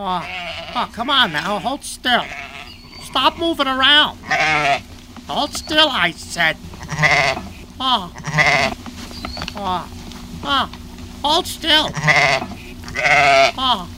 Oh, oh, come on now, hold still. Stop moving around. Hold still, I said. Oh, oh, oh, hold still. Oh,